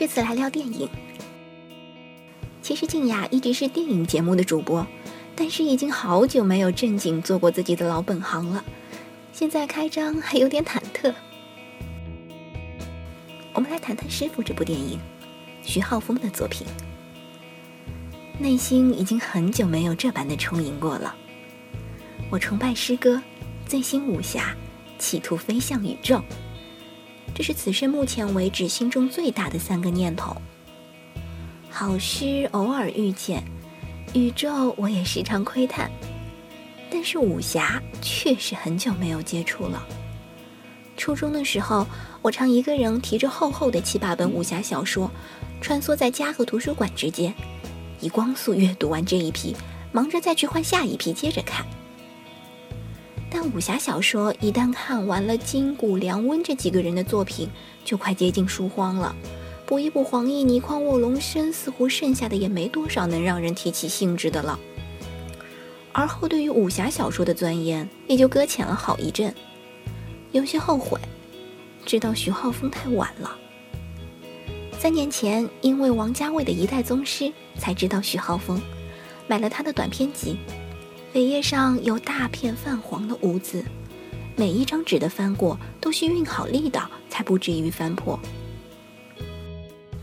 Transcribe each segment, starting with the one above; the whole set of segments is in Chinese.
这次来聊电影。其实静雅一直是电影节目的主播，但是已经好久没有正经做过自己的老本行了，现在开张还有点忐忑。我们来谈谈《师傅》这部电影，徐浩峰的作品。内心已经很久没有这般的充盈过了。我崇拜诗歌，醉心武侠，企图飞向宇宙。这是此生目前为止心中最大的三个念头。好诗偶尔遇见，宇宙我也时常窥探，但是武侠确实很久没有接触了。初中的时候，我常一个人提着厚厚的七八本武侠小说，穿梭在家和图书馆之间，以光速阅读完这一批，忙着再去换下一批接着看。但武侠小说一旦看完了金谷良温这几个人的作品，就快接近书荒了。补一补黄奕、倪匡、卧龙生，似乎剩下的也没多少能让人提起兴致的了。而后对于武侠小说的钻研，也就搁浅了好一阵，有些后悔，知道徐浩峰太晚了。三年前，因为王家卫的一代宗师，才知道徐浩峰，买了他的短篇集。扉页上有大片泛黄的污渍，每一张纸的翻过都需运好力道，才不至于翻破。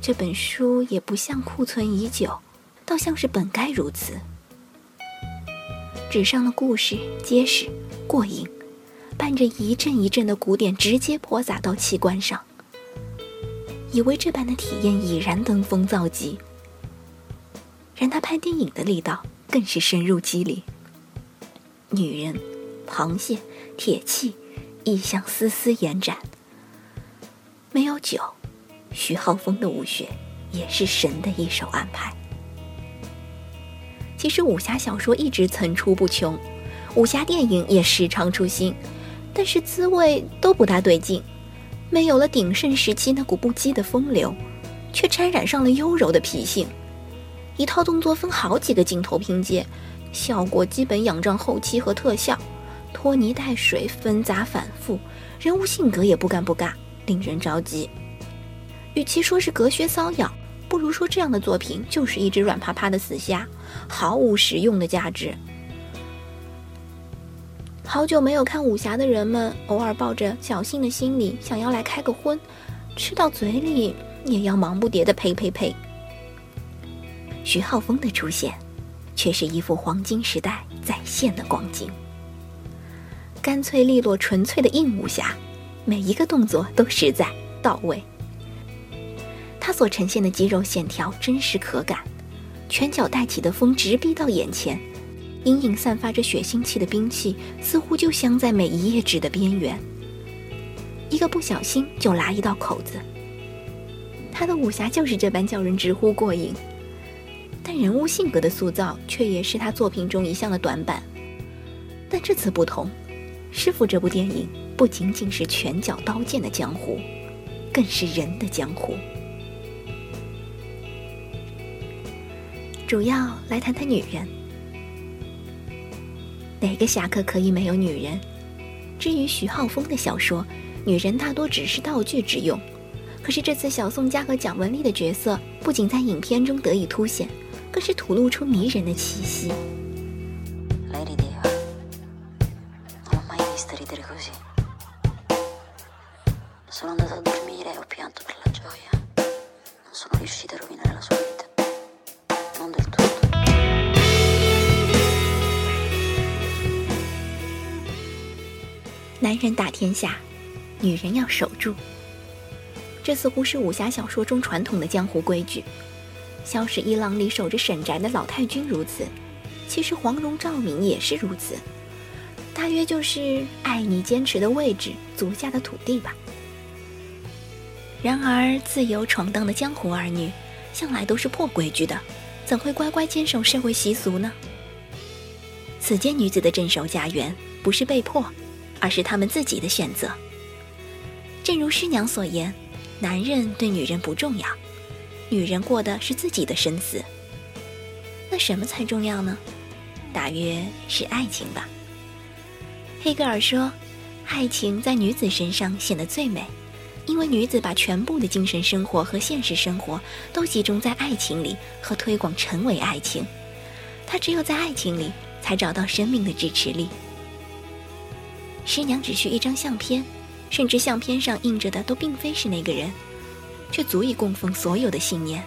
这本书也不像库存已久，倒像是本该如此。纸上的故事结实过瘾，伴着一阵一阵的鼓点，直接泼洒到器官上。以为这般的体验已然登峰造极，然他拍电影的力道更是深入肌理。女人、螃蟹、铁器，意象丝丝延展。没有酒，徐浩峰的武学也是神的一手安排。其实武侠小说一直层出不穷，武侠电影也时常出新，但是滋味都不大对劲。没有了鼎盛时期那股不羁的风流，却沾染上了优柔的脾性。一套动作分好几个镜头拼接。效果基本仰仗后期和特效，拖泥带水，纷杂反复，人物性格也不尴不尬，令人着急。与其说是隔靴搔痒，不如说这样的作品就是一只软趴趴的死虾，毫无实用的价值。好久没有看武侠的人们，偶尔抱着侥幸的心理，想要来开个荤，吃到嘴里也要忙不迭的呸呸呸。徐浩峰的出现。却是一幅黄金时代再现的光景，干脆利落、纯粹的硬武侠，每一个动作都实在到位。他所呈现的肌肉线条真实可感，拳脚带起的风直逼到眼前，隐隐散发着血腥气的兵器似乎就镶在每一页纸的边缘，一个不小心就拉一道口子。他的武侠就是这般叫人直呼过瘾。但人物性格的塑造却也是他作品中一项的短板。但这次不同，《师傅》这部电影不仅仅是拳脚刀剑的江湖，更是人的江湖。主要来谈谈女人，哪个侠客可以没有女人？至于徐浩峰的小说，女人大多只是道具之用。可是这次小宋佳和蒋雯丽的角色不仅在影片中得以凸显。更是吐露出迷人的气息。男人打天下，女人要守住。这似乎是武侠小说中传统的江湖规矩。《萧十一郎》里守着沈宅的老太君如此，其实黄蓉、赵敏也是如此，大约就是爱你坚持的位置、足下的土地吧。然而，自由闯荡的江湖儿女，向来都是破规矩的，怎会乖乖坚守社会习俗呢？此间女子的镇守家园，不是被迫，而是他们自己的选择。正如师娘所言，男人对女人不重要。女人过的是自己的生死，那什么才重要呢？大约是爱情吧。黑格尔说，爱情在女子身上显得最美，因为女子把全部的精神生活和现实生活都集中在爱情里和推广成为爱情，她只有在爱情里才找到生命的支持力。师娘只需一张相片，甚至相片上印着的都并非是那个人，却足以供奉所有的信念。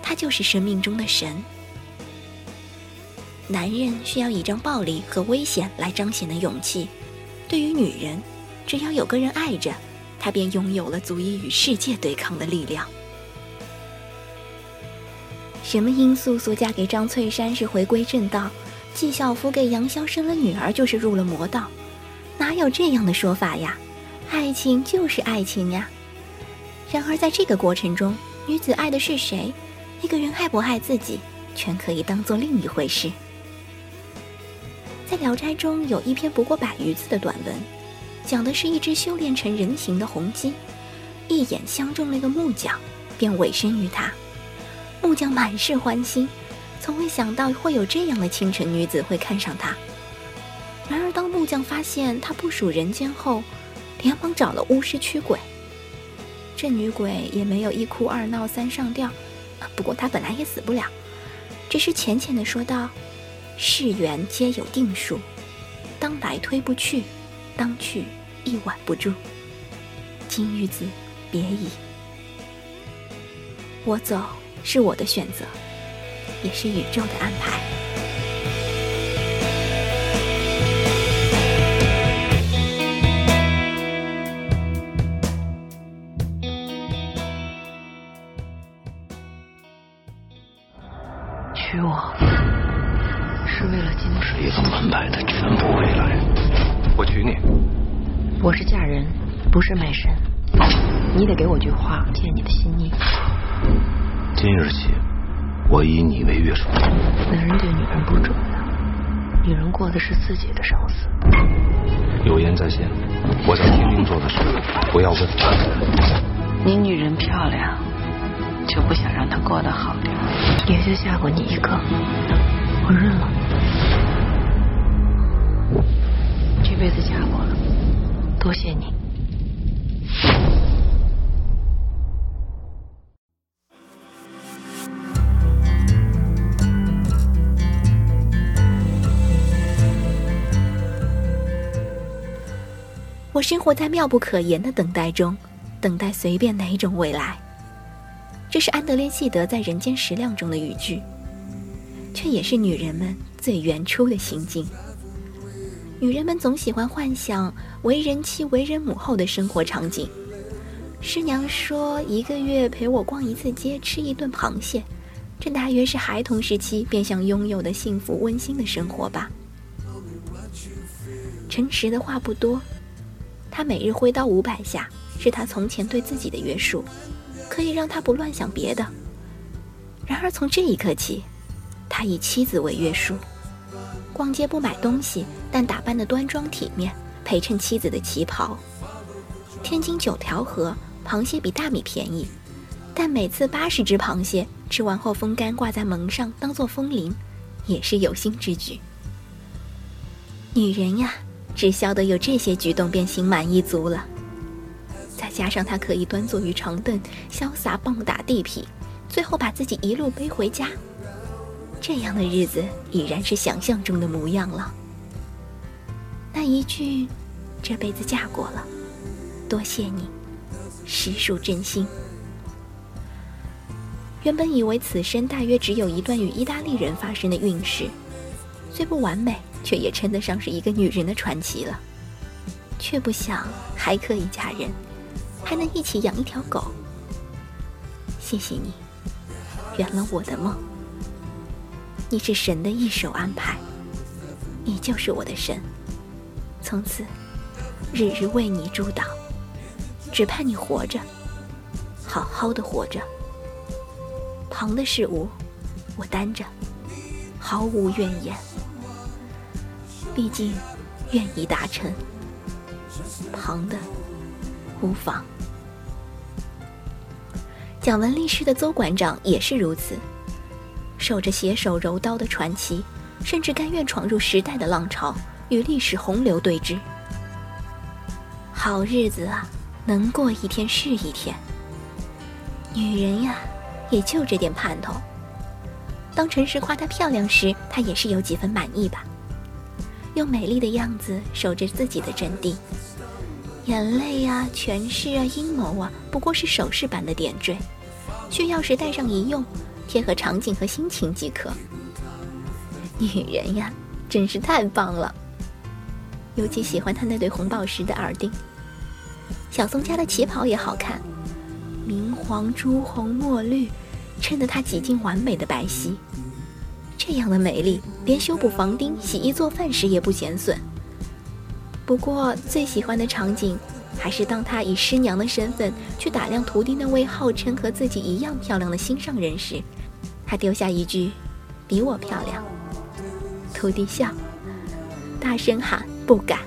他就是生命中的神。男人需要倚仗暴力和危险来彰显的勇气，对于女人，只要有个人爱着，她便拥有了足以与世界对抗的力量。什么殷素素嫁给张翠山是回归正道，纪晓芙给杨逍生了女儿就是入了魔道？哪有这样的说法呀？爱情就是爱情呀。然而在这个过程中，女子爱的是谁，一个人爱不爱自己，全可以当做另一回事。在《聊斋》中有一篇不过百余字的短文，讲的是一只修炼成人形的红鸡，一眼相中了一个木匠，便委身于他。木匠满是欢心，从未想到会有这样的倾城女子会看上他。然而，当木匠发现他不属人间后，连忙找了巫师驱鬼。这女鬼也没有一哭二闹三上吊，不过她本来也死不了，只是浅浅的说道：“世缘皆有定数，当来推不去，当去亦挽不住。今日子别矣。我走是我的选择，也是宇宙的安排。”不是卖身。你得给我句话，见你的心意。今日起，我以你为约束。男人对女人不重要，女人过的是自己的生死。有言在先，我在天命做的事，不要问。你女人漂亮。就不想让她过得好点，也就嫁过你一个，我认了。这辈子嫁过了，多谢你。我生活在妙不可言的等待中，等待随便哪种未来。这是安德烈·纪德在《人间食量》中的语句，却也是女人们最原初的心境。女人们总喜欢幻想为人妻、为人母后的生活场景。师娘说：“一个月陪我逛一次街，吃一顿螃蟹，这大约是孩童时期便想拥有的幸福温馨的生活吧。”诚实的话不多，他每日挥刀五百下，是他从前对自己的约束。可以让他不乱想别的。然而从这一刻起，他以妻子为约束，逛街不买东西，但打扮的端庄体面，陪衬妻子的旗袍。天津九条河螃蟹比大米便宜，但每次八十只螃蟹吃完后风干挂在门上当做风铃，也是有心之举。女人呀，只晓得有这些举动便心满意足了。再加上他可以端坐于长凳，潇洒棒打地痞，最后把自己一路背回家，这样的日子已然是想象中的模样了。那一句“这辈子嫁过了，多谢你”，实属真心。原本以为此生大约只有一段与意大利人发生的运势，虽不完美，却也称得上是一个女人的传奇了。却不想还可以嫁人。还能一起养一条狗。谢谢你，圆了我的梦。你是神的一手安排，你就是我的神。从此，日日为你主导，只盼你活着，好好的活着。旁的事物，我担着，毫无怨言。毕竟，愿意达成，旁的。无妨。讲文历史的邹馆长也是如此，守着携手柔刀的传奇，甚至甘愿闯入时代的浪潮，与历史洪流对峙。好日子啊，能过一天是一天。女人呀，也就这点盼头。当陈实夸她漂亮时，她也是有几分满意吧。用美丽的样子守着自己的阵地，眼泪啊、权势啊、阴谋啊，不过是手势般的点缀，需要时带上一用，贴合场景和心情即可。女人呀，真是太棒了。尤其喜欢她那对红宝石的耳钉。小松家的旗袍也好看，明黄、朱红、墨绿，衬得她几近完美的白皙。这样的美丽，连修补房丁、洗衣做饭时也不减损。不过最喜欢的场景，还是当她以师娘的身份去打量徒弟那位号称和自己一样漂亮的心上人时，她丢下一句：“比我漂亮。”徒弟笑，大声喊：“不敢！”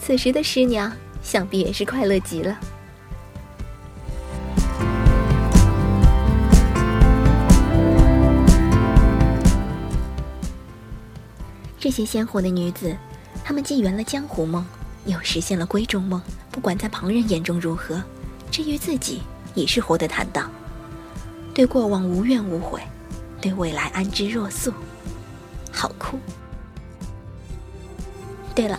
此时的师娘想必也是快乐极了。这些鲜活的女子，她们既圆了江湖梦，又实现了闺中梦。不管在旁人眼中如何，至于自己，已是活得坦荡，对过往无怨无悔，对未来安之若素。好酷！对了，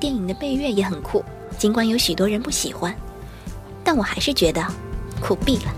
电影的背乐也很酷，尽管有许多人不喜欢，但我还是觉得酷毙了。